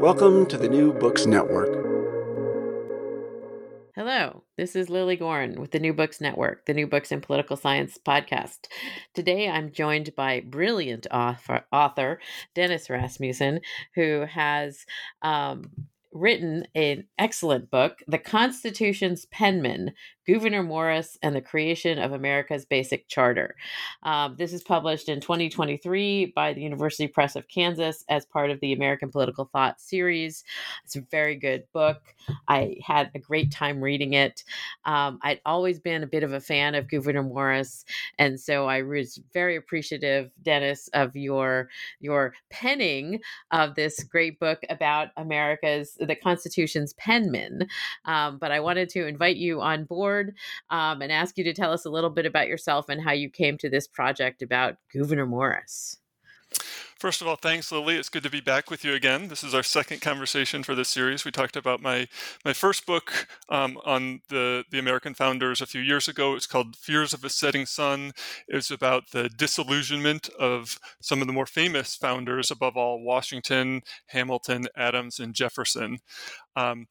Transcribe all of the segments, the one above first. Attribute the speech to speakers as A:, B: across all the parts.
A: Welcome to the New Books Network.
B: Hello, this is Lilly Goren with the New Books Network, the New Books in Political Science podcast. Today I'm joined by brilliant author, author Dennis Rasmussen, who has um, written an excellent book, The Constitution's Penman Gouverneur Morris and the Creation of America's Basic Charter. Um, this is published in 2023 by the University Press of Kansas as part of the American Political Thought series. It's a very good book. I had a great time reading it. Um, I'd always been a bit of a fan of Gouverneur Morris, and so I was very appreciative, Dennis, of your your penning of this great book about America's the Constitution's penman. Um, but I wanted to invite you on board um, and ask you to tell us a little bit about yourself and how you came to this project about Gouverneur Morris.
C: First of all, thanks, Lilly. It's good to be back with you again. This is our second conversation for this series. We talked about my my first book um, on the the American founders a few years ago. It's called Fears of a Setting Sun. It's about the disillusionment of some of the more famous founders, above all Washington, Hamilton, Adams, and Jefferson. Um,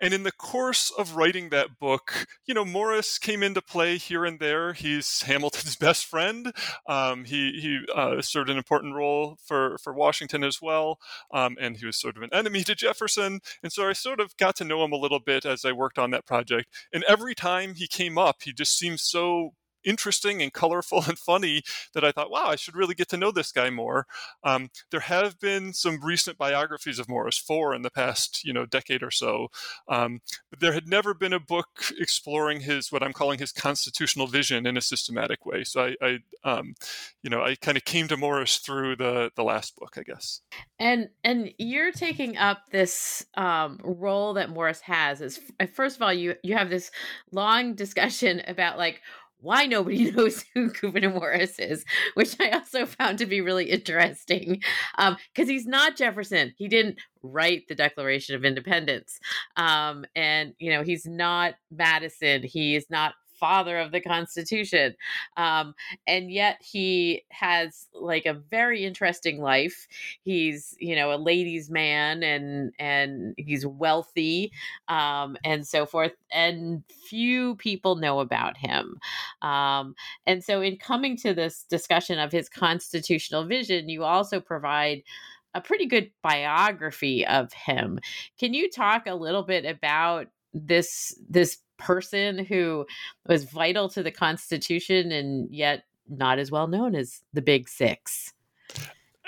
C: and in the course of writing that book, you know, Morris came into play here and there. He's Hamilton's best friend. Um, he he uh, served an important role for, for Washington as well. Um, and he was sort of an enemy to Jefferson. And so I sort of got to know him a little bit as I worked on that project. And every time he came up, he just seemed so interesting and colorful and funny that I thought, wow, I should really get to know this guy more. Um, there have been some recent biographies of Morris, four in the past, you know, decade or so. Um, but there had never been a book exploring his what I'm calling his constitutional vision in a systematic way. So I, I um, you know, I kind of came to Morris through the the last book, I guess.
B: And and you're taking up this um, role that Morris has. Is first of all, you you have this long discussion about like why nobody knows who Gouverneur Morris is, which I also found to be really interesting because um, he's not Jefferson. He didn't write the Declaration of Independence. Um, and, you know, he's not Madison. He is not father of the Constitution. Um, and yet he has like a very interesting life. He's, you know, a ladies' man and and he's wealthy um, and so forth. And few people know about him. Um, and so in coming to this discussion of his constitutional vision, you also provide a pretty good biography of him. Can you talk a little bit about this this person who was vital to the Constitution and yet not as well known as the Big Six.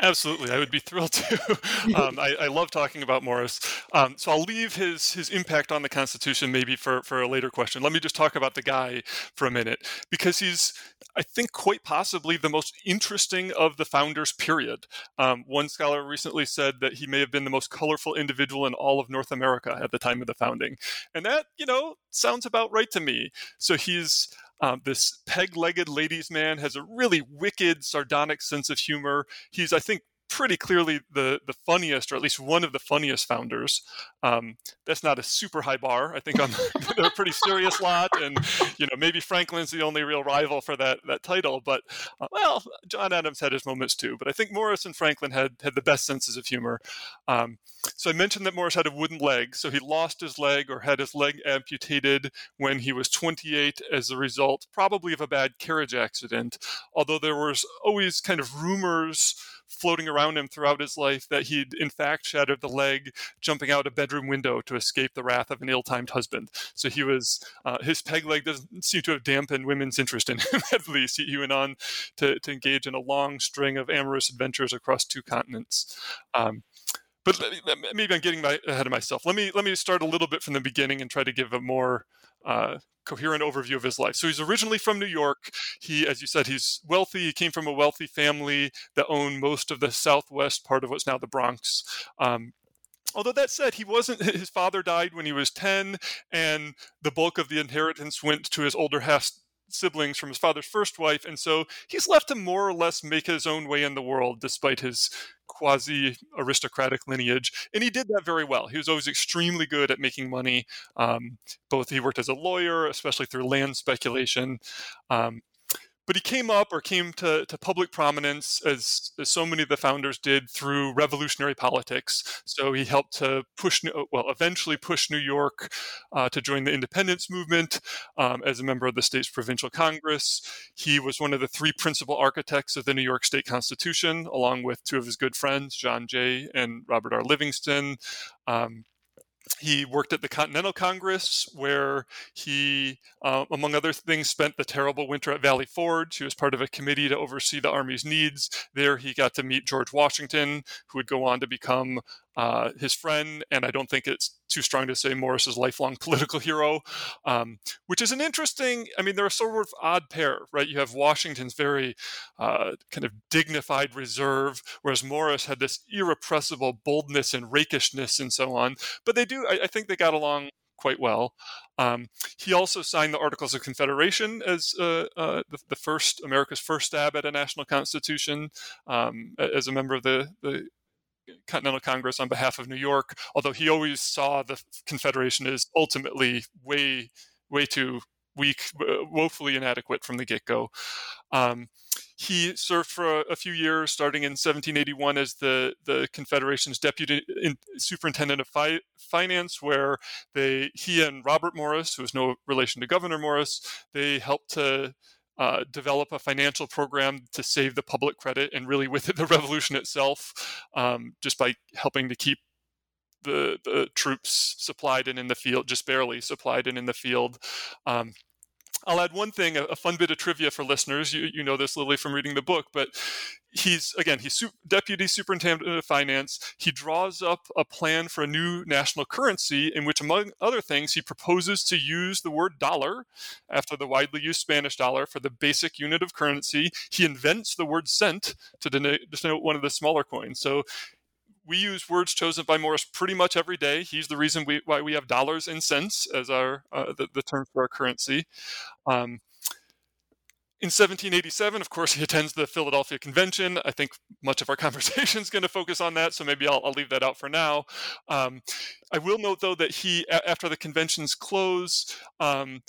C: Absolutely, I would be thrilled to. um, I, I, love talking about Morris. Um, so I'll leave his his impact on the Constitution maybe for, for a later question. Let me just talk about the guy for a minute because he's, I think, quite possibly the most interesting of the founders. Period. Um, one scholar recently said that he may have been the most colorful individual in all of North America at the time of the founding, and that you know sounds about right to me. So he's um, this peg legged ladies' man has a really wicked, sardonic sense of humor. He's, I think, pretty clearly the the funniest, or at least one of the funniest founders. Um, that's not a super high bar. I think I'm, they're a pretty serious lot, and you know maybe Franklin's the only real rival for that that title. But uh, well, John Adams had his moments too. But I think Morris and Franklin had had the best senses of humor. Um, so I mentioned that Morris had a wooden leg, so he lost his leg or had his leg amputated when he was 28 as a result, probably of a bad carriage accident. Although there was always kind of rumors floating around him throughout his life that he'd in fact shattered the leg jumping out a bedroom window to escape the wrath of an ill-timed husband. So he was uh, his peg leg doesn't seem to have dampened women's interest in him. At least he, he went on to, to engage in a long string of amorous adventures across two continents. Um, but maybe I'm getting my, ahead of myself. Let me let me start a little bit from the beginning and try to give a more uh, coherent overview of his life. So he's originally from New York. He, as you said, he's wealthy. He came from a wealthy family that owned most of the southwest part of what's now the Bronx. Um, although that said, he wasn't. His father died when he was ten, and the bulk of the inheritance went to his older half siblings from his father's first wife, and so he's left to more or less make his own way in the world, despite his quasi aristocratic lineage. And he did that very well. He was always extremely good at making money. Um, both he worked as a lawyer, especially through land speculation. Um, but he came up or came to, to public prominence as, as so many of the founders did through revolutionary politics. So he helped to push, well, eventually push New York uh, to join the independence movement um, as a member of the state's provincial Congress. He was one of the three principal architects of the New York State Constitution, along with two of his good friends, John Jay and Robert R. Livingston. Um, he worked at the Continental Congress, where he, uh, among other things, spent the terrible winter at Valley Forge. He was part of a committee to oversee the Army's needs. There, he got to meet George Washington, who would go on to become uh, his friend, and I don't think it's too strong to say Morris's lifelong political hero, um, which is an interesting. I mean, they're a sort of odd pair, right? You have Washington's very uh, kind of dignified reserve, whereas Morris had this irrepressible boldness and rakishness and so on. But they do, I, I think, they got along quite well. Um, he also signed the Articles of Confederation as uh, uh, the, the, first America's first stab at a national constitution um, as a member of the, the Continental Congress on behalf of New York, although he always saw the Confederation as ultimately way, way too weak, woefully inadequate from the get go. Um, he served for a, a, few years, starting in 1781 as the, the Confederation's deputy in, superintendent of fi- finance, where they he and Robert Morris, who was no relation to Gouverneur Morris, they helped to uh, develop a financial program to save the public credit and really with it, the revolution itself, um, just by helping to keep the, the troops supplied and in the field, just barely supplied and in the field. Um, I'll add one thing, a, a, fun bit of trivia for listeners. You, you know this, Lilly, from reading the book, but he's, again, he's su- deputy superintendent of finance. He draws up a plan for a new national currency in which, among other things, he proposes to use the word dollar after the widely used Spanish dollar for the basic unit of currency. He invents the word cent to denote one of the smaller coins. So we use words chosen by Morris pretty much every day. He's the reason we, why we have dollars and cents as our uh, the, the, term for our currency. Um, in 1787, of course, he attends the Philadelphia Convention. I think much of our conversation is going to focus on that, so maybe I'll, I'll leave that out for now. Um, I will note, though, that he, after the convention's close, um,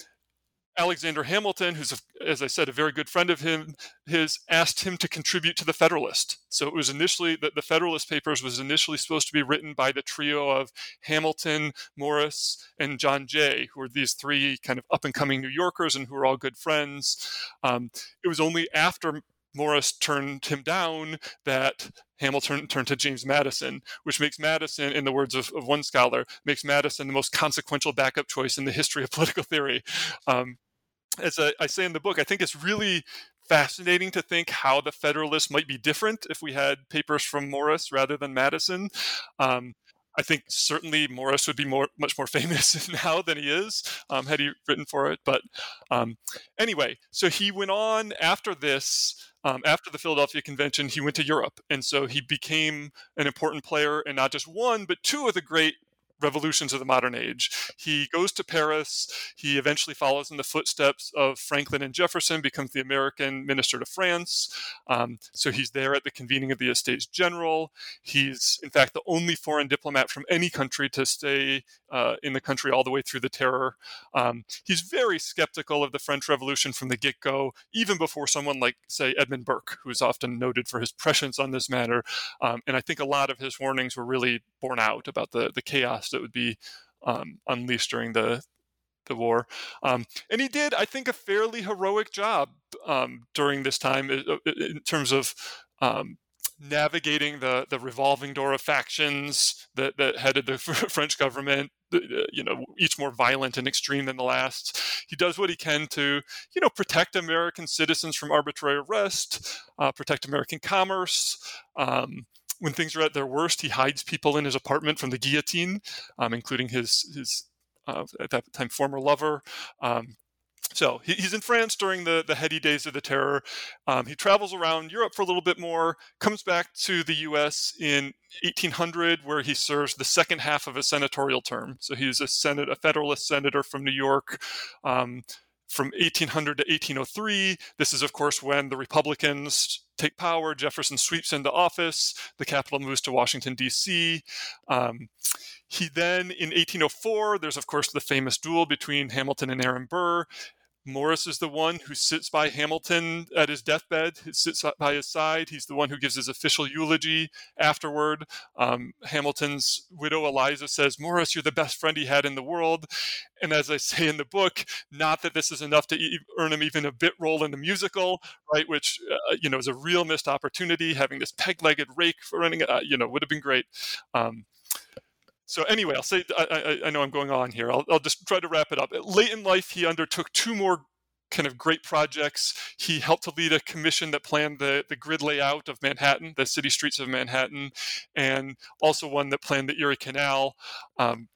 C: Alexander Hamilton, who's, a, as I said, a very good friend of him, his asked him to contribute to the Federalist. So it was initially that the Federalist Papers was initially supposed to be written by the trio of Hamilton, Morris, and John Jay, who were these three kind of up and coming New Yorkers and who were all good friends. Um, it was only after Morris turned him down that Hamilton turned to James Madison, which makes Madison, in the words of, of one scholar, makes Madison the most consequential backup choice in the history of political theory. Um, as I, I say in the book, I think it's really fascinating to think how the Federalists might be different if we had papers from Morris rather than Madison. Um, I think certainly Morris would be more, much more famous now than he is um, had he written for it. But um, anyway, so he went on after this. Um, after the Philadelphia Convention, he went to Europe, and so he became an important player in not just one but two of the great revolutions of the modern age. He goes to Paris. He eventually follows in the footsteps of Franklin and Jefferson, becomes the American minister to France. Um, so he's there at the convening of the Estates General. He's, in fact, the only foreign diplomat from any country to stay uh, in the country all the way through the terror. Um, he's very skeptical of the French Revolution from the get go, even before someone like, say, Edmund Burke, who is often noted for his prescience on this matter. Um, and I think a lot of his warnings were really borne out about the, the chaos that would be um, unleashed during the the war. Um, and he did, I think, a fairly heroic job um, during this time uh, in terms of um, navigating the the revolving door of factions that, that headed the French government, you know, each more violent and extreme than the last. He does what he can to, you know, protect American citizens from arbitrary arrest, uh, protect American commerce. When things are at their worst, he hides people in his apartment from the guillotine, um, including his his uh, at that time former lover. Um, so he's in France during the, the heady days of the terror. Um, he travels around Europe for a little bit more, comes back to the US in 1800, where he serves the second half of a senatorial term. So he's a Senate, a Federalist senator from New York. Um, from 1800 to 1803. This is, of course, when the Republicans take power. Jefferson sweeps into office. The capital moves to Washington, D.C. Um, he then, in 1804, there's, of course, the famous duel between Hamilton and Aaron Burr. Morris is the one who sits by Hamilton at his deathbed, sits by his side. He's the one who gives his official eulogy afterward. Um, Hamilton's widow, Eliza, says, Morris, you're the best friend he had in the world. And as I say in the book, not that this is enough to e- earn him even a bit role in the musical, right? Which, uh, you know, is a real missed opportunity. Having this peg legged rake for running, uh, you know, would have been great. Um, so anyway, I'll say I, I, I, know I'm going on here. I'll, I'll just try to wrap it up. Late in life, he undertook two more kind of great projects. He helped to lead a commission that planned the, the grid layout of Manhattan, the city streets of Manhattan, and also one that planned the Erie Canal. Um,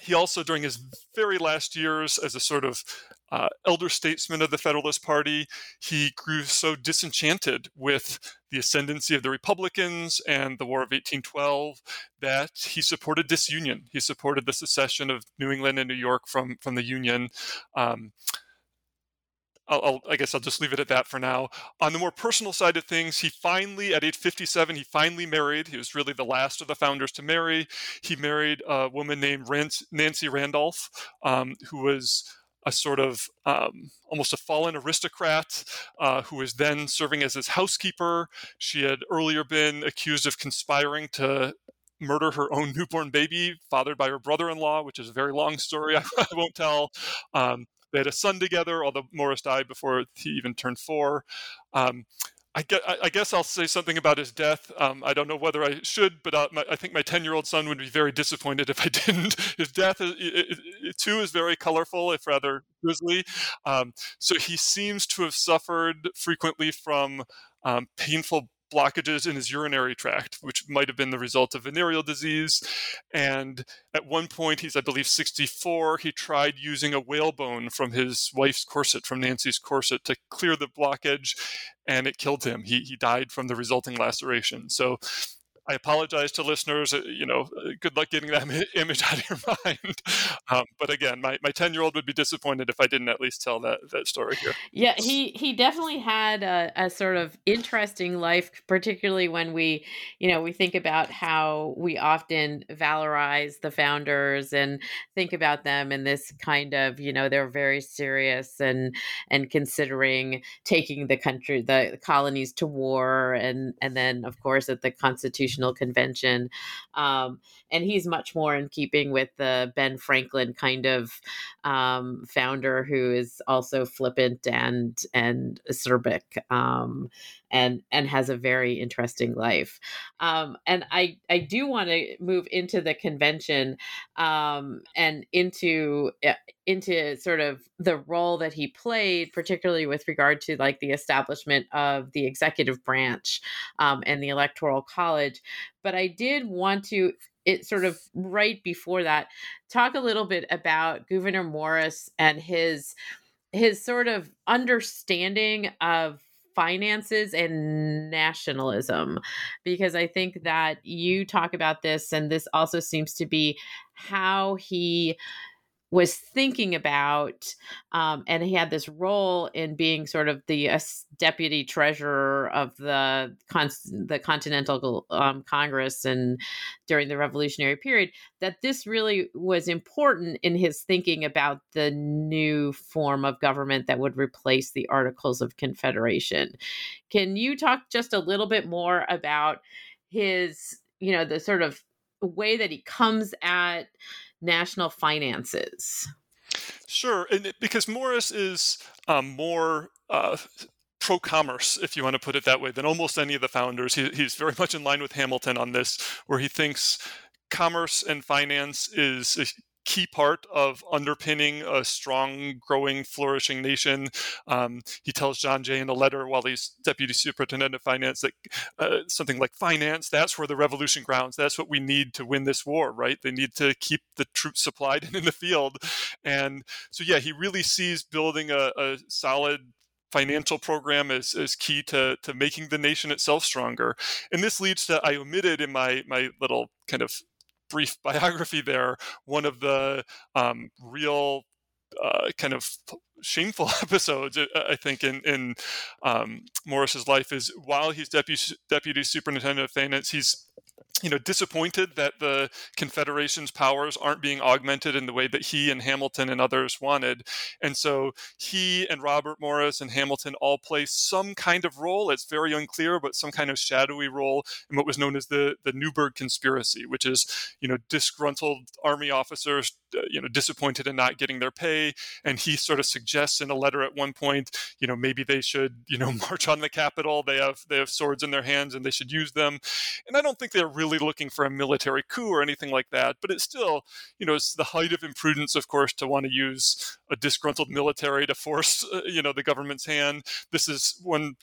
C: he also, during his very last years as a sort of uh, elder statesman of the Federalist Party, he grew so disenchanted with the ascendancy of the Republicans and the War of 1812 that he supported disunion. He supported the secession of New England and New York from, from the Union. Um, I'll, I'll, i guess I'll just leave it at that for now. On the more personal side of things, he finally, at age 57, he finally married. He was really the last of the founders to marry. He married a woman named Nancy Randolph, um, who was a sort of um, almost a fallen aristocrat uh, who was then serving as his housekeeper. She had earlier been accused of conspiring to murder her own newborn baby, fathered by her brother in law, which is a very long story I, won't tell. Um, they had a son together, although Morris died before he even turned four. Um, I, I, guess I'll say something about his death. Um, I don't know whether I should, but uh, my, I think my 10 year old son would be very disappointed if I didn't. His death, is, it, it, too, is very colorful, if rather grisly. Um, so he seems to have suffered frequently from um, painful blockages in his urinary tract, which might have been the result of venereal disease. And at one point, he's, I believe, 64, he tried using a whalebone from his wife's corset, from Nancy's corset, to clear the blockage, and it killed him. He, he died from the resulting laceration. So I apologize to listeners. Uh, you know, uh, good luck getting that image out of your mind. Um, but again, my, my 10 year old would be disappointed if I didn't at least tell that, that story here.
B: Yeah, he, he definitely had a, a sort of interesting life, particularly when we, you know, we think about how we often valorize the founders and think about them in this kind of, you know, they're very serious and, and considering taking the country, the colonies to war. And, and then, of course, at the Constitution Convention. Um, and he's much more in keeping with the Ben Franklin kind of um, founder who is also flippant and and acerbic um, and and has a very interesting life. Um, and I I do want to move into the convention um, and into eh, into sort of the role that he played, particularly with regard to like the establishment of the executive branch um, and the electoral college. But I did want to it sort of right before that talk a little bit about Gouverneur Morris and his his sort of understanding of finances and nationalism because I think that you talk about this, and this also seems to be how he was thinking about, um, and he had this role in being sort of the uh, deputy treasurer of the con- the Continental um, Congress and during the Revolutionary period. That this really was important in his thinking about the new form of government that would replace the Articles of Confederation. Can you talk just a little bit more about his, you know, the sort of way that he comes at national finances?
C: Sure, and because Morris is um, more uh, pro commerce, if you want to put it that way, than almost any of the founders. He, he's very much in line with Hamilton on this, where he thinks commerce and finance is key part of underpinning a strong, growing, flourishing nation. Um, he tells John Jay in a letter while he's deputy superintendent of finance that uh, something like finance, that's where the revolution grounds. That's what we need to win this war, right? They need to keep the troops supplied and in the field. And so, yeah, he really sees building a, a solid financial program is, is key to, to making the nation itself stronger. And this leads to, I omitted in my, my little kind of brief biography there, one of the um, real uh, kind of shameful episodes, uh, I think, in in um, Morris's life is while he's deputy deputy superintendent of finance, he's you know disappointed that the confederation's powers aren't being augmented in the way that he and hamilton and others wanted. And so he and robert morris and hamilton all play some kind of role. It's very unclear but some kind of shadowy role in what was known as the the newburgh conspiracy which is you know disgruntled army officers uh, you know disappointed in not getting their pay. And he sort of suggests in a letter at one point you know maybe they should you know march on the capitol. They have they have swords in their hands and they should use them. And i don't think they're really looking for a military coup or anything like that but it's still you know it's the height of imprudence of course to want to use a disgruntled military to force uh, you know the government's hand this is one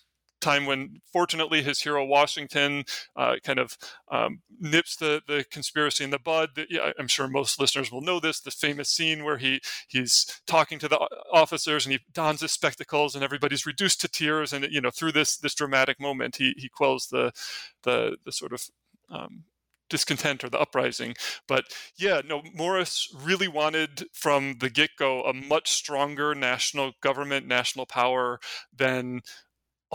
C: time when, fortunately, his hero Washington uh, kind of um, nips the, the conspiracy in the bud. Yeah, I'm sure most listeners will know this. The famous scene where he he's talking to the officers and he dons his spectacles and everybody's reduced to tears. And you know, through this this dramatic moment, he he quells the the the sort of um, discontent or the uprising. But yeah, no, Morris really wanted from the get go a much stronger national government, national power than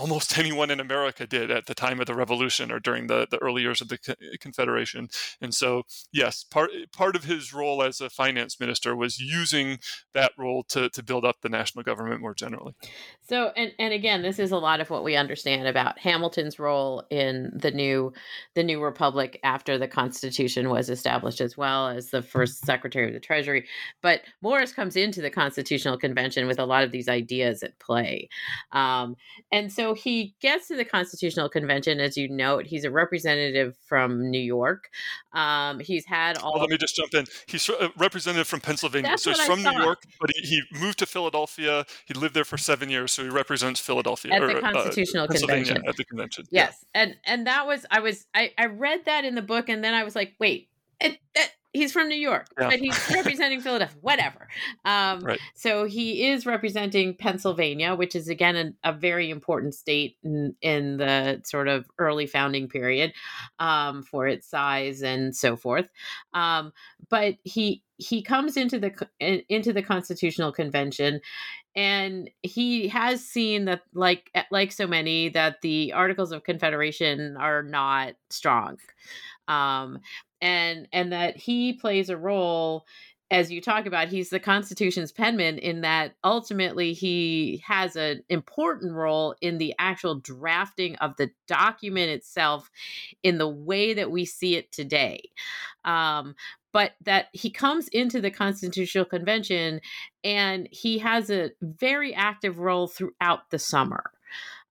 C: almost anyone in America did at the time of the Revolution or during the, the early years of the Confederation. And so, yes, part part of his role as a finance minister was using that role to, to build up the national government more generally.
B: So, and, and again, this is a lot of what we understand about Hamilton's role in the new the new republic after the Constitution was established, as well as the first Secretary of the Treasury. But Morris comes into the Constitutional Convention with a lot of these ideas at play, um, and so he gets to the Constitutional Convention, as you note. He's a representative from New York. Um, he's had all.
C: Well, let me just jump in. He's a representative from Pennsylvania, so he's from New York, but he, he, moved to Philadelphia. He lived there for seven years, so he represents Philadelphia
B: at the or, uh, Constitutional uh, Convention.
C: At the convention,
B: yes, yeah. and and that was I was I I read that in the book, and then I was like, wait, it, that he's from New York, yeah. but he's representing Philadelphia, whatever. Um, right. So he is representing Pennsylvania, which is again a, a very important state in, in, the sort of early founding period um, for its size and so forth. Um, but he he comes into the into the Constitutional Convention, and he has seen that, like like so many, that the Articles of Confederation are not strong. Um, and and that he plays a role as you talk about he's the constitution's penman in that ultimately he has an important role in the actual drafting of the document itself in the way that we see it today. Um, but that he comes into the constitutional convention and he has a very active role throughout the summer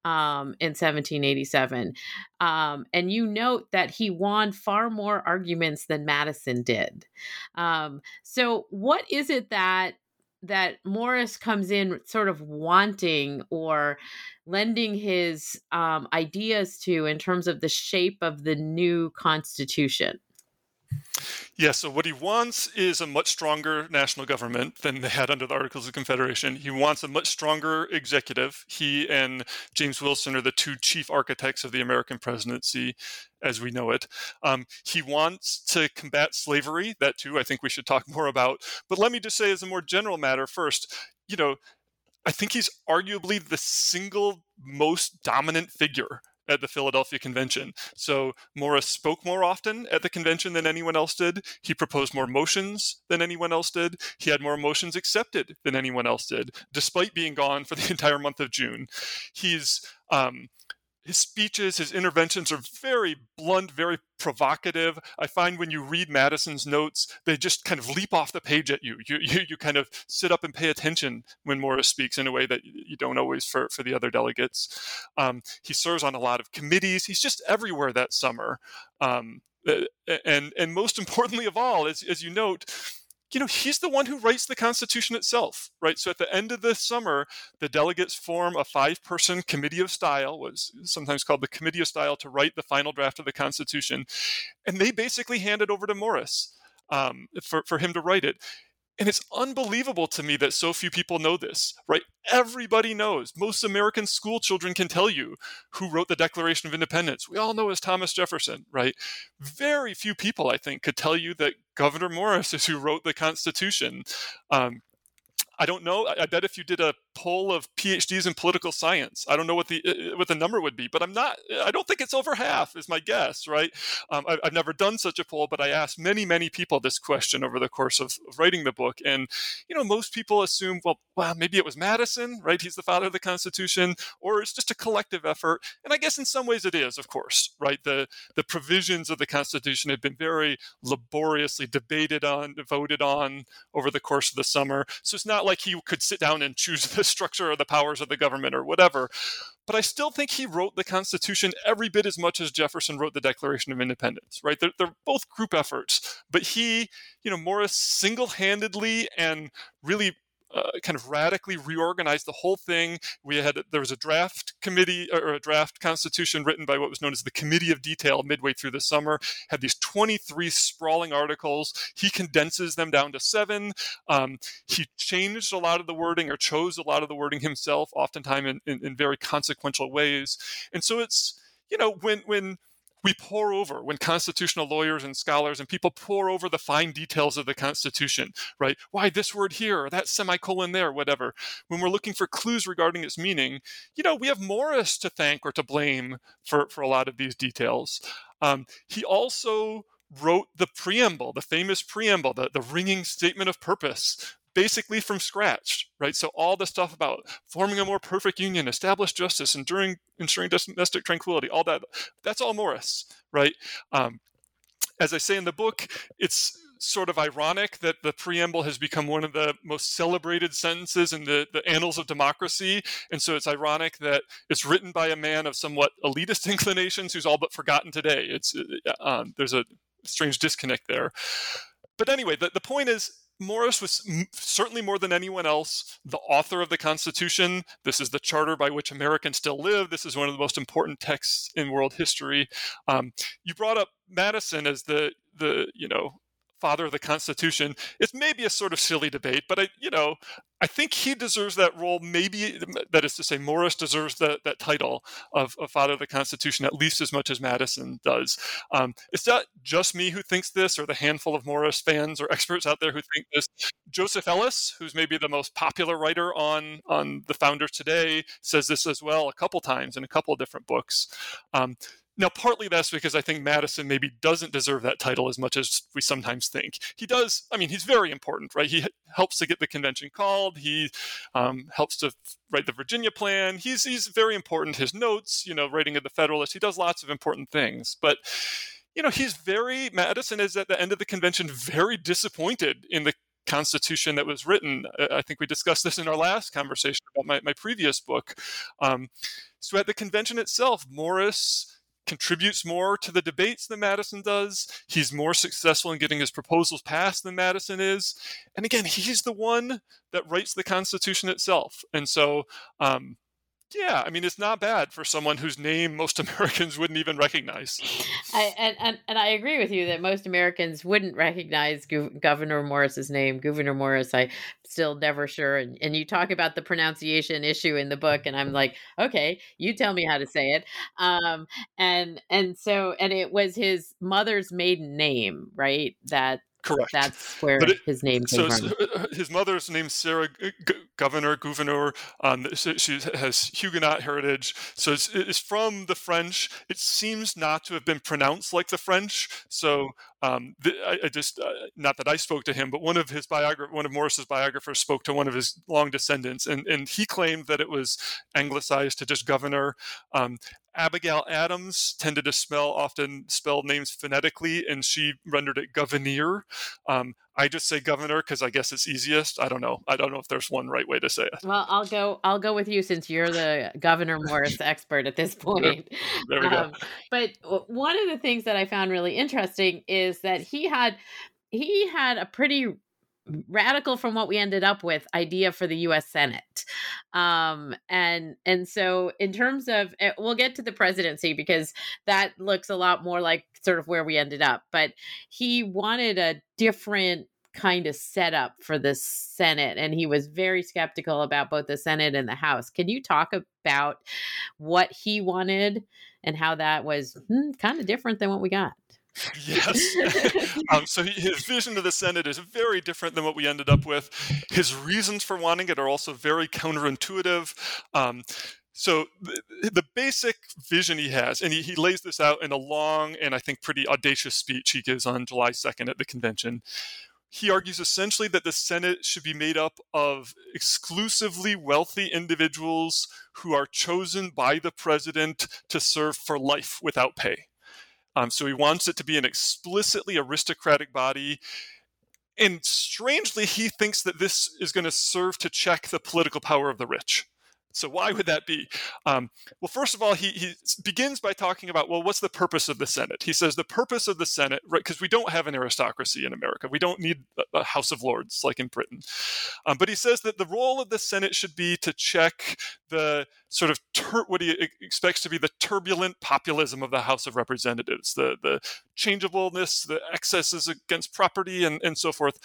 B: um, in 1787. Um, and you note that he won far more arguments than Madison did. Um, so, what is it that that Morris comes in sort of wanting or lending his um, ideas to in terms of the shape of the new Constitution?
C: Yeah, so what he wants is a much stronger national government than they had under the Articles of Confederation. He wants a much stronger executive. He and James Wilson are the two chief architects of the American presidency as we know it. Um, he wants to combat slavery. That too, I think we should talk more about. But let me just say, as a more general matter, first, you know, I think he's arguably the single most dominant figure at the Philadelphia Convention. So Morris spoke more often at the convention than anyone else did. He proposed more motions than anyone else did. He had more motions accepted than anyone else did, despite being gone for the entire month of June. He's um, his speeches, his interventions are very blunt, very provocative. I find when you read Madison's notes, they just kind of leap off the page at you. You, you, you kind of sit up and pay attention when Morris speaks in a way that you don't always for, for the other delegates. Um, he serves on a lot of committees. He's just everywhere that summer. Um, and, and most importantly of all, as, as you note, you know, he's the one who writes the Constitution itself, right? So at the end of the summer, the delegates form a five person committee of style, was sometimes called the committee of style, to write the final draft of the Constitution. And they basically hand it over to Morris um, for, for him to write it. And it's unbelievable to me that so few people know this, right? Everybody knows. Most American school children can tell you who wrote the Declaration of Independence. We all know as Thomas Jefferson, right? Very few people, I think, could tell you that Gouverneur Morris is who wrote the Constitution. Um, I don't know. I, bet if you did a poll of PhDs in political science, I don't know what the uh, uh, what the number would be, but I'm not. I don't think it's over half, is my guess. Right? Um, I, have never done such a poll, but I asked many, many people this question over the course of, of, writing the book, and you know, most people assume, well, well, maybe it was Madison, right? He's the father of the Constitution, or it's just a collective effort. And I guess in some ways it is, of course, right? The the provisions of the Constitution have been very laboriously debated on, voted on over the course of the summer, so it's not like he could sit down and choose the structure or the powers of the government or whatever. But I still think he wrote the Constitution every bit as much as Jefferson wrote the Declaration of Independence, right? They're, they're both group efforts. But he, you know, Morris single handedly and really uh, kind of radically reorganized the whole thing. We had there was a draft committee or a draft constitution written by what was known as the Committee of Detail midway through the summer. Had these 23 sprawling articles. He condenses them down to seven. Um, he changed a lot of the wording or chose a lot of the wording himself, oftentimes in, in, in very consequential ways. And so it's you know when when we pore over when constitutional lawyers and scholars and people pore over the fine details of the Constitution, right? Why this word here or that semicolon there, whatever. When we're looking for clues regarding its meaning, you know, we have Morris to thank or to blame for, for a lot of these details. Um, he also wrote the preamble, the famous preamble, the, the ringing statement of purpose basically from scratch, right? So all the stuff about forming a more perfect union, establish justice, enduring, ensuring domestic tranquility, all that, that's all Morris, right? Um, as I say in the book, it's sort of ironic that the preamble has become one of the most celebrated sentences in the, the annals of democracy. And so it's ironic that it's written by a man of somewhat elitist inclinations who's all but forgotten today. It's uh, um, There's a strange disconnect there. But anyway, the, the point is Morris was certainly more than anyone else the author of the Constitution. This is the charter by which Americans still live. This is one of the most important texts in world history. Um, you brought up Madison as the the you know father of the Constitution. It's maybe a sort of silly debate, but I, you know, I think he deserves that role. Maybe that is to say, Morris deserves that that title of, of father of the Constitution at least as much as Madison does. Um, it's not just me who thinks this, or the handful of Morris fans or experts out there who think this. Joseph Ellis, who's maybe the most popular writer on on the founders today, says this as well a couple times in a couple of different books. Um, now, partly that's because I think Madison maybe doesn't deserve that title as much as we sometimes think. He does, I mean, he's very important, right? He helps to get the convention called, he um, helps to write the Virginia plan. He's, he's very important. His notes, you know, writing of the Federalist, he does lots of important things. But, you know, he's very, Madison is at the end of the convention very disappointed in the Constitution that was written. I think we discussed this in our last conversation about my, my previous book. Um, so at the convention itself, Morris contributes more to the debates than Madison does. He's more successful in getting his proposals passed than Madison is. And again, he's the one that writes the Constitution itself. And so, um, yeah, I mean, it's not bad for someone whose name most Americans wouldn't even recognize.
B: I, and, and, and I agree with you that most Americans wouldn't recognize Gov- Gouverneur Morris's name. Gouverneur Morris, I still never sure. And, and you talk about the pronunciation issue in the book, and I'm like, okay, you tell me how to say it. Um, and and so and it was his mother's maiden name, right? That
C: Correct.
B: That's where
C: it-
B: his name
C: So
B: came
C: it's-
B: from.
C: his mother's name's Sarah G- G- Governor, Gouverneur. Um, so she has Huguenot heritage. So it's, it's from the French. It seems not to have been pronounced like the French. So um, the, I, I just, uh, not that I spoke to him, but one of his biographer, one of Morris's biographers spoke to one of his long descendants, and, and he claimed that it was anglicized to just Governor. Um, Abigail Adams tended to spell often spell names phonetically, and she rendered it Governor. Um, I just say governor because I guess it's easiest. I don't know. I don't know if there's one right way to say it.
B: Well, I'll go. I'll go with you since you're the Governor Morris expert at this point.
C: There we go.
B: Um, but one of the things that I found really interesting is that he had he had a pretty radical from what we ended up with idea for the U.S. Senate, um, and and so in terms of eh, we'll get to the presidency because that looks a lot more like sort of where we ended up, but he wanted a different kind of setup for the Senate, and he was very skeptical about both the Senate and the House. Can you talk about what he wanted and how that was hmm, kind of different than what we got?
C: Yes. um, so he, his vision of the Senate is very different than what we ended up with. His reasons for wanting it are also very counterintuitive. Um, so the, the basic vision he has, and he, he lays this out in a long and I think pretty audacious speech he gives on July 2nd at the convention. He argues essentially that the Senate should be made up of exclusively wealthy individuals who are chosen by the president to serve for life without pay. Um, so he wants it to be an explicitly aristocratic body. And strangely, he thinks that this is going to serve to check the political power of the rich. So why would that be? Um, well, first of all, he, he begins by talking about, well, what's the purpose of the Senate? He says the purpose of the Senate, right, because we don't have an aristocracy in America. We don't need a, House of Lords like in Britain. Um, but he says that the role of the Senate should be to check the sort of tur- what he expects to be the turbulent populism of the House of Representatives, the, the changeableness, the excesses against property, and, and so forth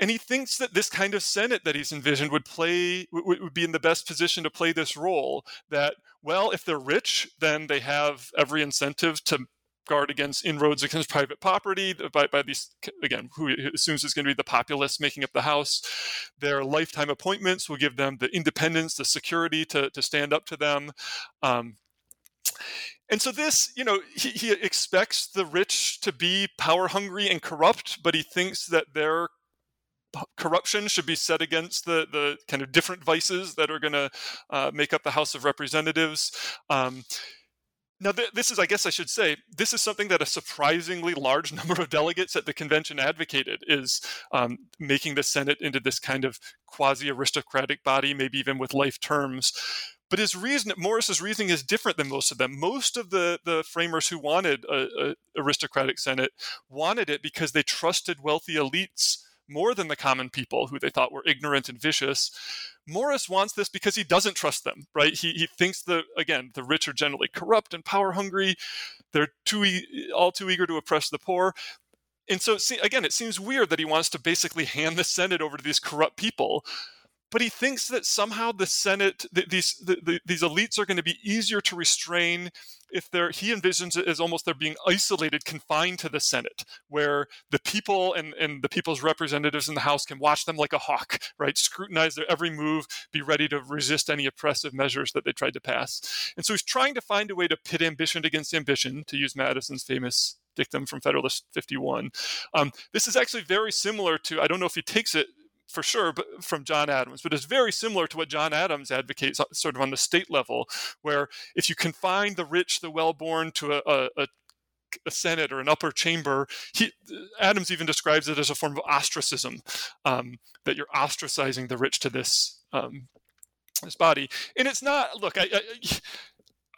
C: and he thinks that this kind of senate that he's envisioned would play would, be in the best position to play this role that well if they're rich then they have every incentive to guard against inroads against private property by, by these again who assumes is going to be the populace making up the house. Their lifetime appointments will give them the independence the security to, to stand up to them. Um, and so this, you know, he, he expects the rich to be power hungry and corrupt, but he thinks that their corruption should be set against the the kind of different vices that are going to uh, make up the House of Representatives. Um, now, th- this is, I guess I should say, this is something that a surprisingly large number of delegates at the convention advocated is um, making the Senate into this kind of quasi aristocratic body, maybe even with life terms. But his reason, Morris's reasoning is different than most of them. Most of the, the framers who wanted a, a aristocratic Senate wanted it because they trusted wealthy elites more than the common people who they thought were ignorant and vicious. Morris wants this because he doesn't trust them, right? He, he thinks that, again, the rich are generally corrupt and power hungry. They're too e- all too eager to oppress the poor. And so, see, again, it seems weird that he wants to basically hand the Senate over to these corrupt people. But he thinks that somehow the Senate, th- these the, the, these elites are going to be easier to restrain if they're. He envisions it as almost they're being isolated, confined to the Senate, where the people and, and the people's representatives in the House can watch them like a hawk, right? Scrutinize their every move, be ready to resist any oppressive measures that they tried to pass. And so he's trying to find a way to pit ambition against ambition, to use Madison's famous dictum from Federalist 51. Um, this is actually very similar to. I don't know if he takes it for sure, but from John Adams, but it's very similar to what John Adams advocates, sort of on the state level, where if you confine the rich, the well-born to a, a, a a Senate or an upper chamber. He, Adams even describes it as a form of ostracism, um, that you're ostracizing the rich to this um, this body. And it's not. Look, I, I,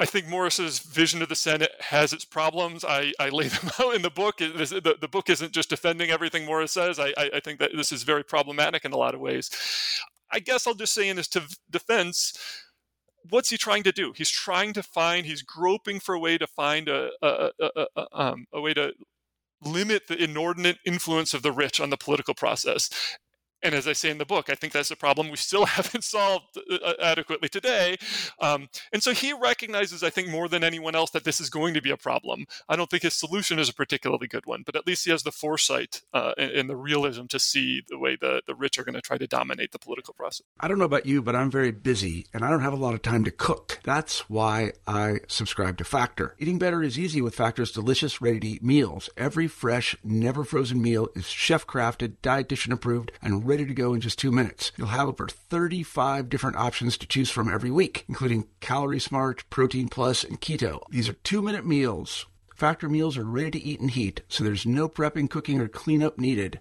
C: I think Morris's vision of the Senate has its problems. I, I lay them out in the book. This- the, the book isn't just defending everything Morris says. I, I, I think that this is very problematic in a lot of ways. I guess I'll just say in his t- defense, what's he trying to do? He's trying to find, he's groping for a way to find a, a, a, a, um, a way to limit the inordinate influence of the rich on the political process. And as I say in the book, I think that's a problem we still haven't solved uh, uh, adequately today. Um, and so he recognizes, I think, more than anyone else, that this is going to be a problem. I don't think his solution is a particularly good one, but at least he has the foresight uh, and, and, the realism to see the way the, the rich are going to try to dominate the political process.
A: I don't know about you, but I'm very busy and I don't have a lot of time to cook. That's why I subscribe to Factor. Eating better is easy with Factor's delicious, ready to eat meals. Every fresh, never frozen meal is chef crafted, dietitian approved, and ready to go in just two minutes. You'll have over 35 different options to choose from every week, including Calorie Smart, Protein Plus, and Keto. These are two minute meals. Factor meals are ready to eat and heat, so there's no prepping, cooking, or cleanup needed.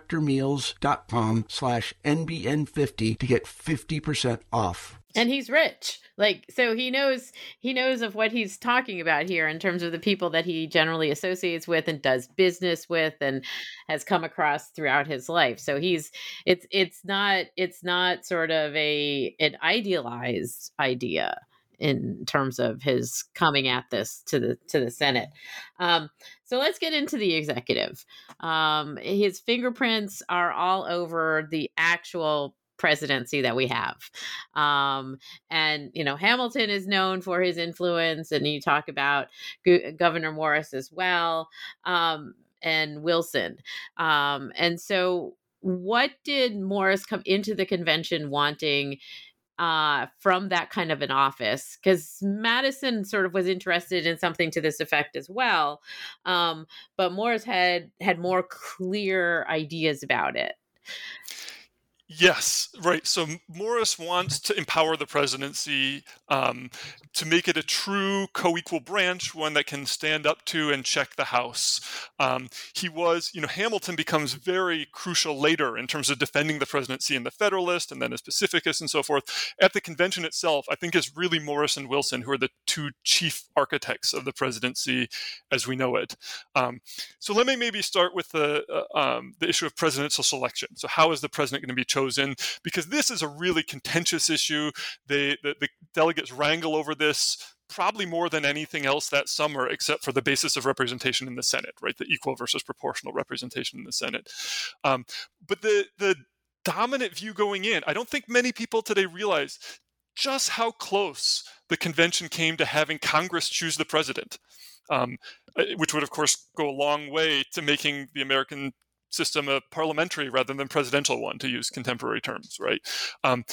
A: factormeals.com slash NBN50 to get 50% off.
B: And he's rich. Like so he knows he knows of what he's talking about here in terms of the people that he generally associates with and does business with and has come across throughout his life. So he's it's it's not it's not sort of a an idealized idea in terms of his coming at this to the to the Senate. Um, so let's get into the executive. Um, his fingerprints are all over the actual presidency that we have. Um, and, you know, Hamilton is known for his influence, and you talk about Gouverneur Morris as well, um, and Wilson. Um, and so, what did Morris come into the convention wanting? Uh, from that kind of an office because Madison sort of was interested in something to this effect as well, um, but Morris had had more clear ideas about it.
C: Yes, right. So Morris wants to empower the presidency um, to make it a true co equal branch, one that can stand up to and check the House. Um, he was, you know, Hamilton becomes very crucial later in terms of defending the presidency in the Federalist and then as Pacificus and so forth. At the convention itself, I think it's really Morris and Wilson who are the two chief architects of the presidency as we know it. Um, so let me maybe start with the, uh, um, the issue of presidential selection. So, how is the president going to be chosen? Chosen because this is a really contentious issue. They, the, the delegates wrangle over this probably more than anything else that summer, except for the basis of representation in the Senate, right? The equal versus proportional representation in the Senate. Um, but the the dominant view going in, I don't think many people today realize just how close the convention came to having Congress choose the president, um, eh, which would, of course, go a long way to making the American system a parliamentary rather than presidential one, to use contemporary terms, right? Um,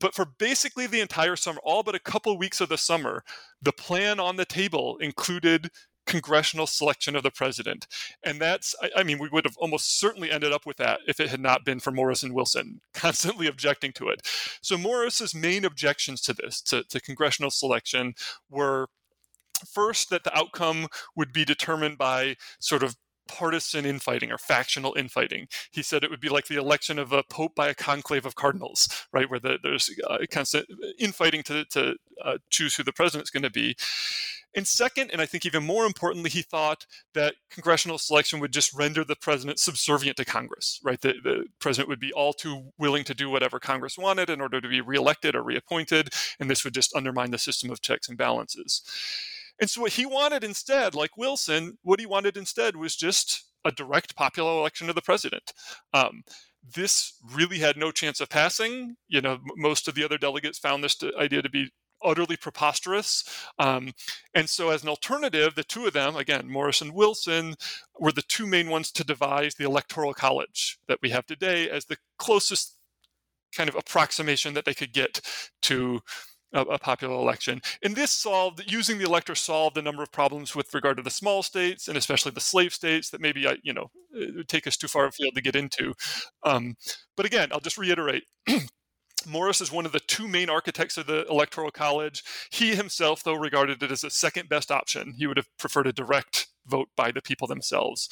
C: but for basically the entire summer, all but a couple weeks of the summer, the plan on the table included congressional selection of the president. And that's, I, I, mean, we would have almost certainly ended up with that if it had not been for Morris and Wilson constantly objecting to it. So Morris's main objections to this, to, to congressional selection, were first that the outcome would be determined by sort of partisan infighting or factional infighting. He said it would be like the election of a pope by a conclave of cardinals, right, where the, there's uh, constant infighting to, to uh, choose who the president's going to be. And second, and I think even more importantly, he thought that congressional selection would just render the president subservient to Congress, right? The, the president would be all too willing to do whatever Congress wanted in order to be reelected or reappointed, and this would just undermine the system of checks and balances. And so what he wanted instead, like Wilson, what he wanted instead was just a direct popular election of the president. Um, this really had no chance of passing. You know, most of the other delegates found this to, idea to be utterly preposterous. Um, and so, as an alternative, the two of them, again, Morris and Wilson, were the two main ones to devise the Electoral College that we have today as the closest kind of approximation that they could get to a, a, popular election. And this solved, using the elector solved a number of problems with regard to the small states and especially the slave states that maybe, I, you know, it would take us too far afield to get into. Um, but again, I'll just reiterate. Morris is one of the two main architects of the Electoral College. He himself, though, regarded it as a second best option. He would have preferred a direct vote by the people themselves.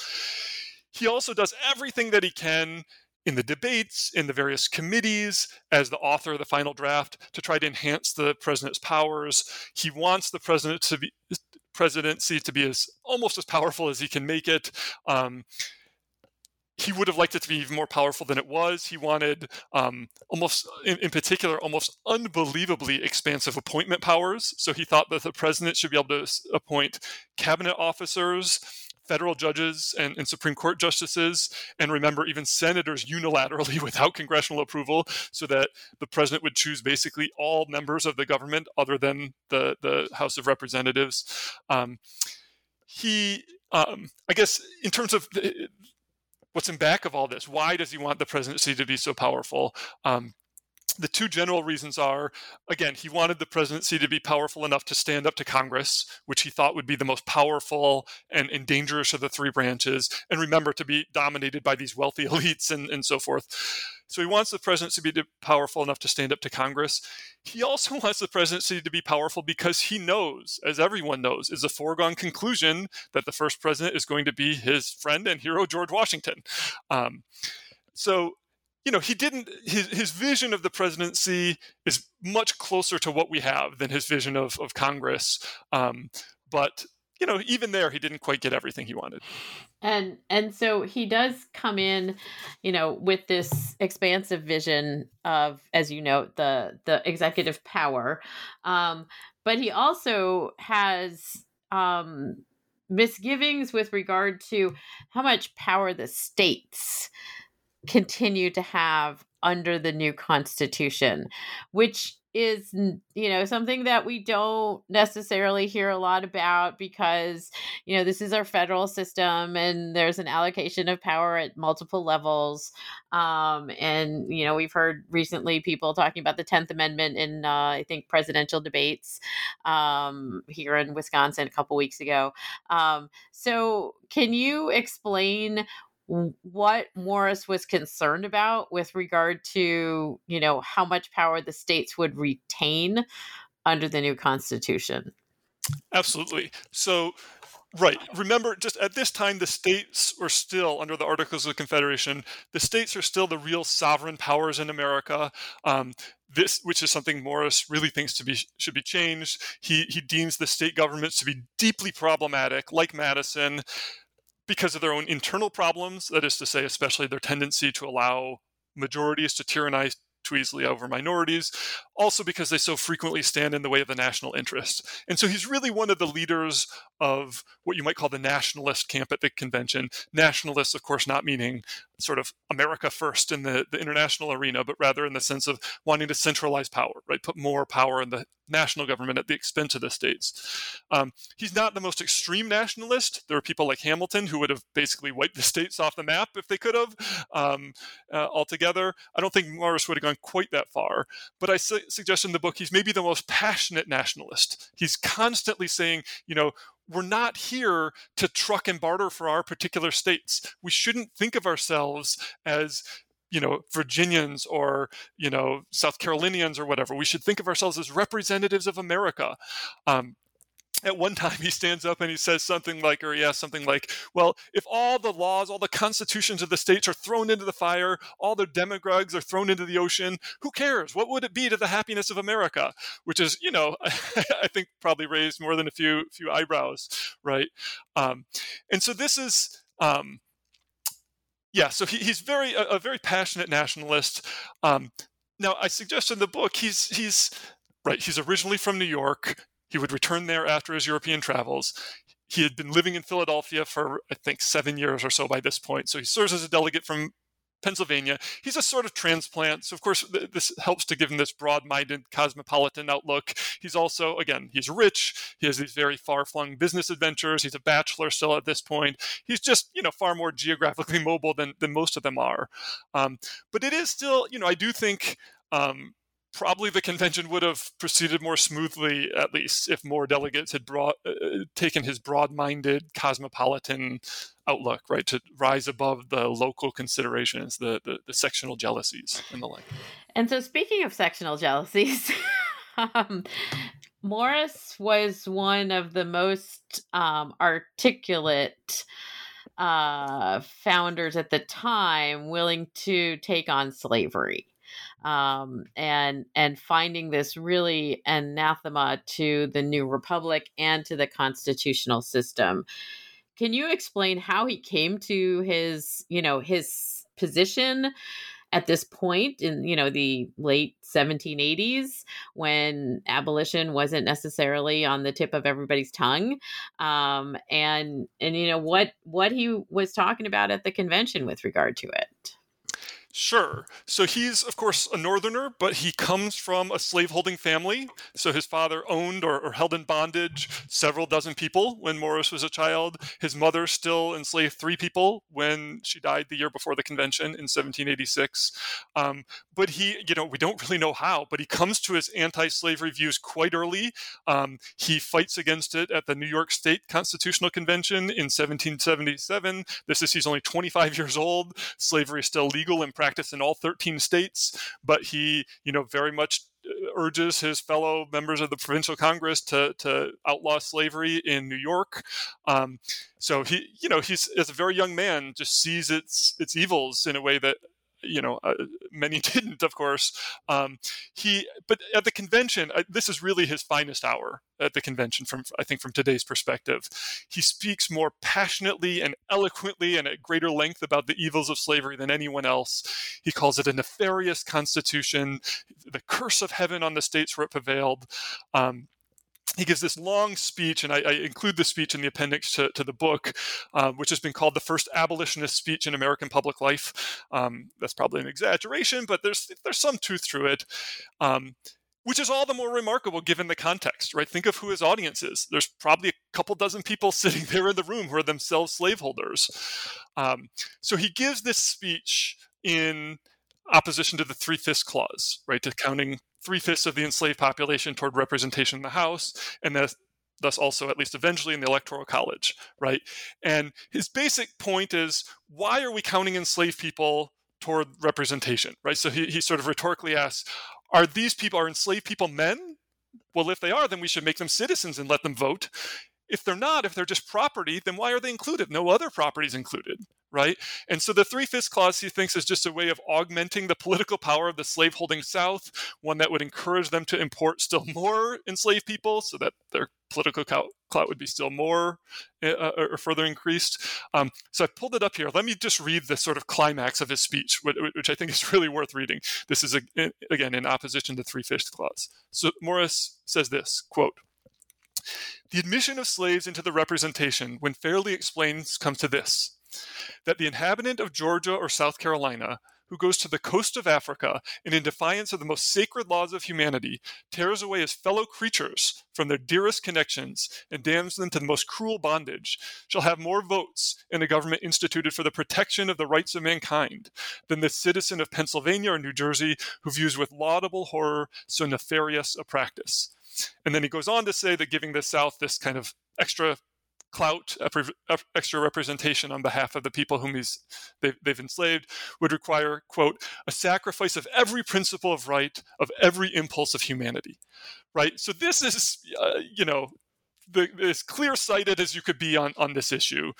C: He also does everything that he can in the debates, in the various committees, as the author of the final draft, to try to enhance the president's powers. He wants the president to be presidency to be as almost as powerful as he can make it. Um, he would have liked it to be even more powerful than it was. He wanted um, almost, in, in, particular, almost unbelievably expansive appointment powers. So he thought that the president should be able to appoint cabinet officers, federal judges, and, and Supreme Court justices, and remember, even senators unilaterally without congressional approval, so that the president would choose basically all members of the government other than the, the House of Representatives. Um, he um, I guess in terms of what's in back of all this. Why does he want the presidency to be so powerful? Um, the two general reasons are again, he wanted the presidency to be powerful enough to stand up to Congress, which he thought would be the most powerful and, and dangerous of the three branches, and remember to be dominated by these wealthy elites and, and so forth. So he wants the presidency to be powerful enough to stand up to Congress. He also wants the presidency to be powerful because he knows, as everyone knows, is a foregone conclusion that the first president is going to be his friend and hero, George Washington. Um, so you know, he didn't, his, his vision of the presidency is much closer to what we have than his vision of, of Congress. Um, but, you know, even there, he didn't quite get everything he wanted.
B: And, and so he does come in, you know, with this expansive vision of, as you know, the, the executive power. Um, but he also has, um, misgivings with regard to how much power the states continue to have under the new constitution, which is you know something that we don't necessarily hear a lot about because you know this is our federal system and there's an allocation of power at multiple levels um, and you know we've heard recently people talking about the 10th amendment in uh, i think presidential debates um, here in wisconsin a couple weeks ago um, so can you explain what Morris was concerned about with regard to, you know, how much power the states would retain under the new constitution.
C: Absolutely. So Right. Remember, just at this time, the states were still under the Articles of Confederation. The states are still the real sovereign powers in America. Um, this, which is something Morris really thinks to be should be changed. He he deems the state governments to be deeply problematic, like Madison because of their own internal problems, that is to say, especially their tendency to allow majorities to tyrannize too easily over minorities, also because they so frequently stand in the way of the national interest. And so he's really one of the leaders of what you might call the nationalist camp at the convention. Nationalists, of course, not meaning sort of America first in the, the international arena, but rather in the sense of wanting to centralize power, right? Put more power in the national government at the expense of the states. Um, he's not the most extreme nationalist. There are people like Hamilton who would have basically wiped the states off the map if they could have um, uh, altogether. I don't think Morris would have gone quite that far, but I su- suggest in the book he's maybe the most passionate nationalist. He's constantly saying, you know, we're not here to truck and barter for our particular states. We shouldn't think of ourselves as you know Virginians or you know South Carolinians or whatever. We should think of ourselves as representatives of America. Um, at one time he stands up and he says something like or asks something like well if all the laws all the constitutions of the states are thrown into the fire all the demagogues are thrown into the ocean who cares? What would it be to the happiness of america? Which is you know i think probably raised more than a few few eyebrows right? Um, and so this is um, yeah so he, he's very a, a, very passionate nationalist. Um, now i suggest in the book he's he's right he's originally from new york he would return there after his European travels. He had been living in Philadelphia for, I think, seven years or so by this point. So he serves as a delegate from Pennsylvania. He's a sort of transplant. So, of course, th- this helps to give him this broad minded cosmopolitan outlook. He's also, again, he's rich. He has these very far flung business adventures. He's a bachelor still at this point. He's just, you know, far more geographically mobile than, than most of them are. Um, but it is still, you know, I do think. Um, probably the convention would have proceeded more smoothly, at least, if more delegates had brought, uh, taken his broad-minded cosmopolitan outlook, right, to rise above the local considerations, the, the, the sectional jealousies, and the like.
B: And so, speaking of sectional jealousies, um, Morris was one of the most um, articulate uh, founders at the time willing to take on slavery um, and and finding this really anathema to the new republic and to the constitutional system. Can you explain how he came to his you know his position? at this point in you know the late 1780s when abolition wasn't necessarily on the tip of everybody's tongue um, and and you know what what he was talking about at the convention with regard to it
C: Sure. So he's, of course, a northerner, but he comes from a slaveholding family. So his father owned or, or, held in bondage several dozen people when Morris was a child. His mother still enslaved three people when she died the year before the convention in 1786. Um, but he, you know, we don't really know how, but he comes to his anti slavery views quite early. Um, he fights against it at the New York State Constitutional Convention in 1777. This is, he's only 25 years old. Slavery is still legal in practice in all 13 states, but he, you know, very much uh, urges his fellow members of the provincial congress to, to outlaw slavery in New York. Um, so he, you know, he's as a very young man just sees its its evils in a way that you know, uh, many didn't, of course. Um, he, but at the convention, this is really his finest hour at the convention. From I think from today's perspective, he speaks more passionately and eloquently and at greater length about the evils of slavery than anyone else. He calls it a nefarious constitution, the curse of heaven on the states where it prevailed. Um, he gives this long speech, and I, I, include the speech in the appendix to, to the book, uh, which has been called the first abolitionist speech in American public life. Um, that's probably an exaggeration, but there's there's some truth to it. Um, which is all the more remarkable given the context, right? Think of who his audience is. There's probably a couple dozen people sitting there in the room who are themselves slaveholders. Um, so he gives this speech in opposition to the three fifths clause, right? To counting three fifths of the enslaved population toward representation in the House, and thus also at least eventually in the electoral college right? And his basic point is why are we counting enslaved people toward representation right? So he, he sort of rhetorically asks are these people are enslaved people men? Well if they are then we should make them citizens and let them vote. If they're not if they're just property then why are they included? No other properties included right? And so the three fifths clause he thinks is just a way of augmenting the political power of the slaveholding South, one that would encourage them to import still more enslaved people so that their political clout would be still more uh, uh, or further increased. Um, so I pulled it up here. Let me just read the sort of climax of his speech, which I think is really worth reading. This is, again, in opposition to three fifths clause. So Morris says this, quote, the admission of slaves into the representation, when fairly explained, comes to this that the inhabitant of Georgia or South Carolina who goes to the coast of Africa and, in defiance of the most sacred laws of humanity, tears away his fellow creatures from their dearest connections and damns them to the most cruel bondage, shall have more votes in a government instituted for the protection of the rights of mankind than the citizen of Pennsylvania or New Jersey who views with laudable horror so nefarious a practice. And then he goes on to say that giving the South this kind of extra clout, extra representation on behalf of the people whom he's they've, they've, enslaved would require, quote, a sacrifice of every principle of right, of every impulse of humanity, right? So this is, uh, you know, the, as clear-sighted as you could be on on this issue.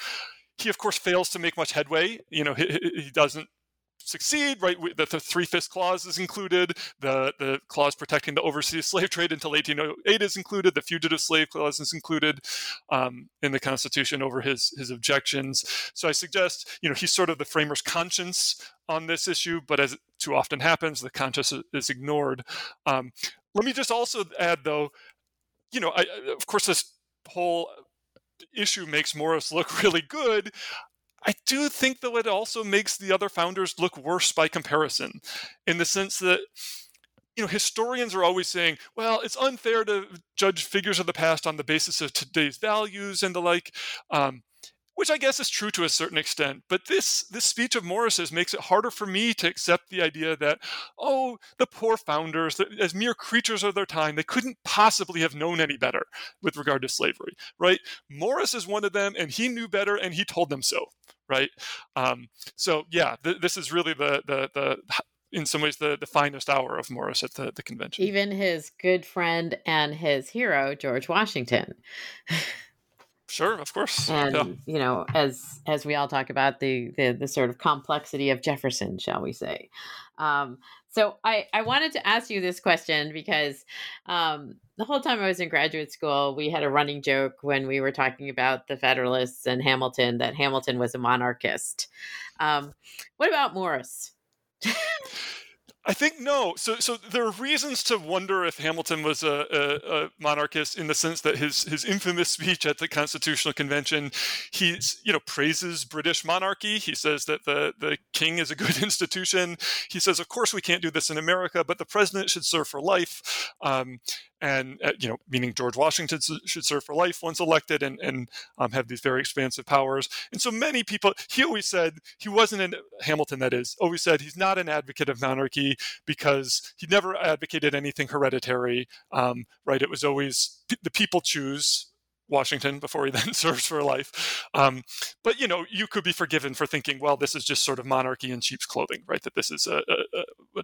C: He, of course, fails to make much headway. You know, he, he doesn't succeed, right? The, the three fifths clause is included. The the clause protecting the overseas slave trade until 1808 is included. The fugitive slave clause is included um, in the Constitution over his his objections. So I suggest, you know, he's sort of the framer's conscience on this issue, but as too often happens, the conscience is ignored. Um, let me just also add, though, you know, I, of course, this whole issue makes Morris look really good. I do think, though, it also makes the other founders look worse by comparison, in the sense that you know historians are always saying, well, it's unfair to judge figures of the past on the basis of today's values and the like. Um, which I guess is true to a certain extent. But this this speech of Morris's makes it harder for me to accept the idea that oh, the poor founders, as mere creatures of their time, they couldn't possibly have known any better with regard to slavery, right? Morris is one of them, and he knew better, and he told them so, right? Um, so yeah, th- this is really the the the in some ways the, the finest hour of Morris at the, the convention.
B: Even his good friend and his hero, George Washington.
C: Sure, of course.
B: And
C: yeah.
B: you know, as as we all talk about the, the the sort of complexity of Jefferson, shall we say? Um, so I I wanted to ask you this question because um, the whole time I was in graduate school, we had a running joke when we were talking about the Federalists and Hamilton that Hamilton was a monarchist. Um, what about Morris?
C: I think no. So, so there are reasons to wonder if Hamilton was a, a, a, monarchist in the sense that his his infamous speech at the Constitutional Convention, he's you know praises British monarchy. He says that the the king is a good institution. He says, of course, we can't do this in America, but the president should serve for life. Um, and uh, you know, meaning George Washington should serve for life once elected and and um, have these very expansive powers. And so many people, he always said he wasn't in Hamilton. That is, always said he's not an advocate of monarchy because he never advocated anything hereditary. Um, right? It was always the people choose Washington before he then serves for life. Um, but you know, you could be forgiven for thinking, well, this is just sort of monarchy in sheep's clothing, right? That this is a, a, a,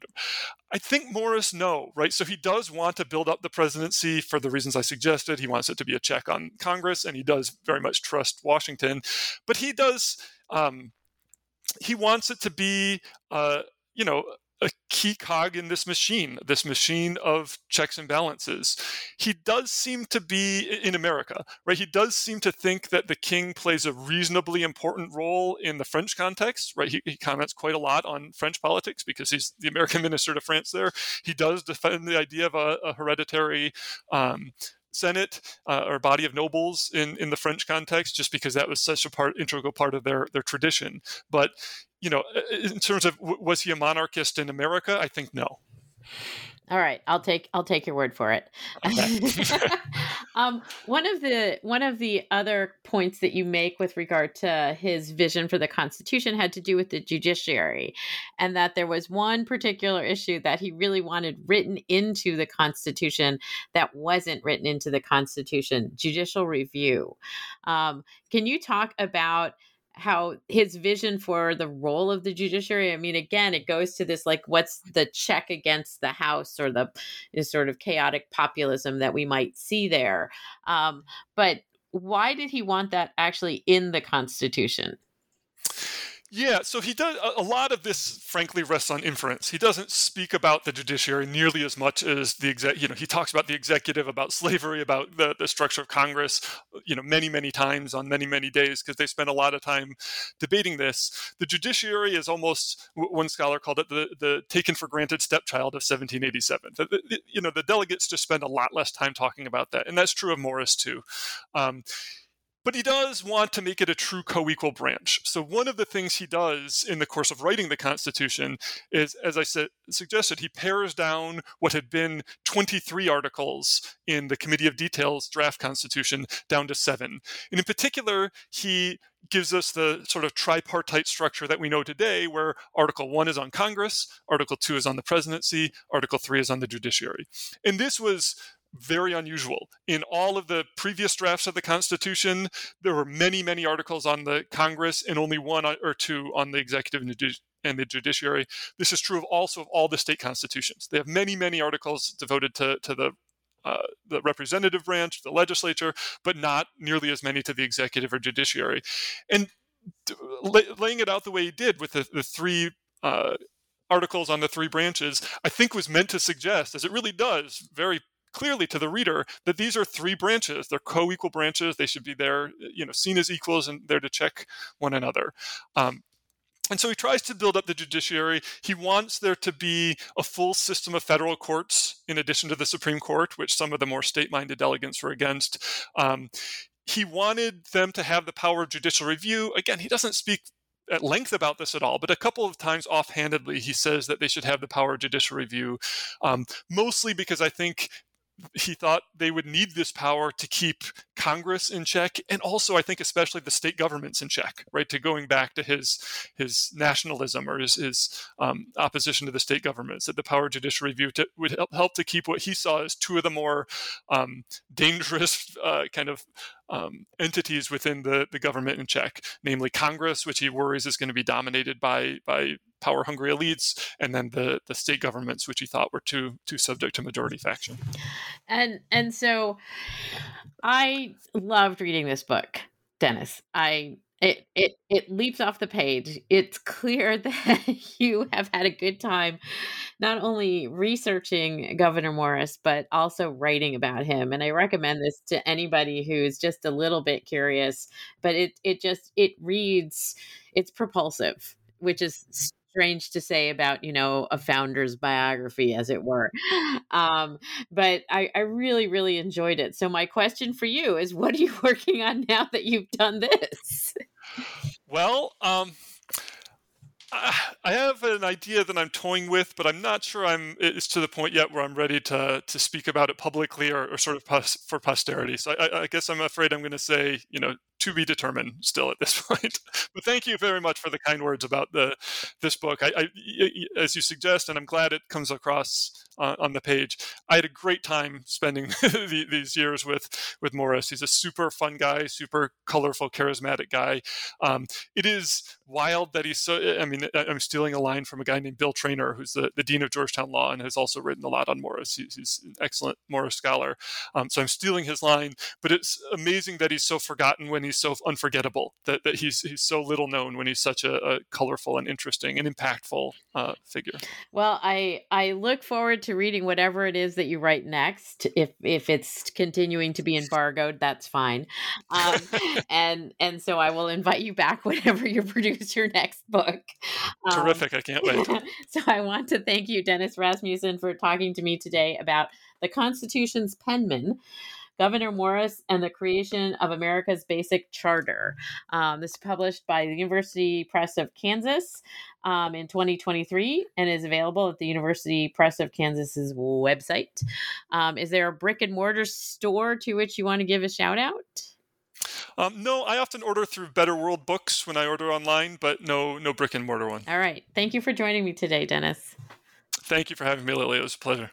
C: I think Morris, no, right? So he does want to build up the presidency for the reasons I suggested. He wants it to be a check on Congress, and he does very much trust Washington, but he does. Um, he wants it to be, uh, you know, a key cog in this machine, this machine of checks and balances. He does seem to be in America, right? He does seem to think that the king plays a reasonably important role in the French context, right? He, he comments quite a lot on French politics because he's the American minister to France there. He does defend the idea of a, a hereditary um, Senate uh, or body of nobles in, in the French context, just because that was such a part integral part of their their tradition. But you know, in terms of was he a monarchist in America? I think no.
B: All right, I'll take I'll take your word for it. Okay. um, one of the one of the other points that you make with regard to his vision for the Constitution had to do with the judiciary, and that there was one particular issue that he really wanted written into the Constitution that wasn't written into the Constitution: judicial review. Um, can you talk about? How his vision for the role of the judiciary i mean again it goes to this like what's the check against the house or the sort of chaotic populism that we might see there um, but why did he want that actually in the constitution
C: yeah, so he does a lot of this. Frankly, rests on inference. He doesn't speak about the judiciary nearly as much as the exec. You know, he talks about the executive, about slavery, about the, the structure of Congress. You know, many many times on many many days because they spend a lot of time debating this. The judiciary is almost one scholar called it the the taken for granted stepchild of 1787. The, the, you know, the delegates just spend a lot less time talking about that, and that's true of Morris too. Um, but he does want to make it a true co equal branch. So, one of the things he does in the course of writing the Constitution is, as I said, suggested, he pares down what had been 23 articles in the Committee of Details draft Constitution down to seven. And in particular, he gives us the sort of tripartite structure that we know today, where Article 1 is on Congress, Article 2 is on the presidency, Article 3 is on the judiciary. And this was very unusual. In all of the previous drafts of the Constitution, there were many, many articles on the Congress and only one or two on the executive and the judiciary. This is true of also of all the state constitutions. They have many, many articles devoted to, to the uh, the representative branch, the legislature, but not nearly as many to the executive or judiciary. And laying it out the way he did with the, the three uh, articles on the three branches, I think was meant to suggest, as it really does very clearly to the reader that these are three branches. They're co-equal branches. They should be there, you know, seen as equals and there to check one another. Um, and so he tries to build up the judiciary. He wants there to be a full system of federal courts in addition to the Supreme Court, which some of the more state minded delegates were against. Um, he wanted them to have the power of judicial review. Again, he doesn't speak at length about this at all, but a couple of times offhandedly, he says that they should have the power of judicial review, um, mostly because I think he thought they would need this power to keep Congress in check, and also I think especially the state governments in check, right? To going back to his his nationalism or his, his um, opposition to the state governments, that the power of judicial review to, would help, help to keep what he saw as two of the more um, dangerous uh, kind of um, entities within the, the government in check, namely Congress, which he worries is going to be dominated by by power hungry elites, and then the the state governments, which he thought were too too subject to majority faction.
B: And and so I loved reading this book, Dennis. I it it it leaps off the page. It's clear that you have had a good time not only researching Gouverneur Morris, but also writing about him. And I recommend this to anybody who's just a little bit curious. But it it just it reads, it's propulsive, which is strange to say about you know a founder's biography as it were. Um, but I, I really really enjoyed it. So my question for you is what are you working on now that you've done this?
C: Well um, I have an idea that I'm toying with, but I'm not sure I'm it's to the point yet where I'm ready to to speak about it publicly or, or sort of pos, for posterity. So I, I, guess I'm afraid I'm going to say, you know, to be determined still at this point. but thank you very much for the kind words about the this book. I, I as you suggest, and I'm glad it comes across uh, on the page. I had a great time spending these years with with Morris. He's a super fun guy, super colorful, charismatic guy. Um, it is wild that he's so. I mean, I'm stealing a line from a guy named Bill Treanor, who's the, the dean of Georgetown Law and has also written a lot on Morris. He's, he's an excellent Morris scholar. Um, so I'm stealing his line, but it's amazing that he's so forgotten when he's so unforgettable. That, that he's he's so little known when he's such a, a colorful and interesting and impactful uh, figure.
B: Well, I I look forward to reading whatever it is that you write next. If if it's continuing to be embargoed, that's fine. Um, and and so I will invite you back whenever you produce your next book.
C: Um, Terrific! I can't wait.
B: so I want to thank you, Dennis Rasmussen, for talking to me today about the Constitution's penman. Gouverneur Morris and the Creation of America's Basic Charter. Um, this is published by the University Press of Kansas um, in 2023 and is available at the University Press of Kansas's website. Um, is there a brick and mortar store to which you want to give a shout out?
C: Um, no, I often order through Better World Books when I order online, but no, no brick and mortar one.
B: All right. Thank you for joining me today, Dennis.
C: Thank you for having me, Lilly. It was a pleasure.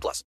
D: 18 plus.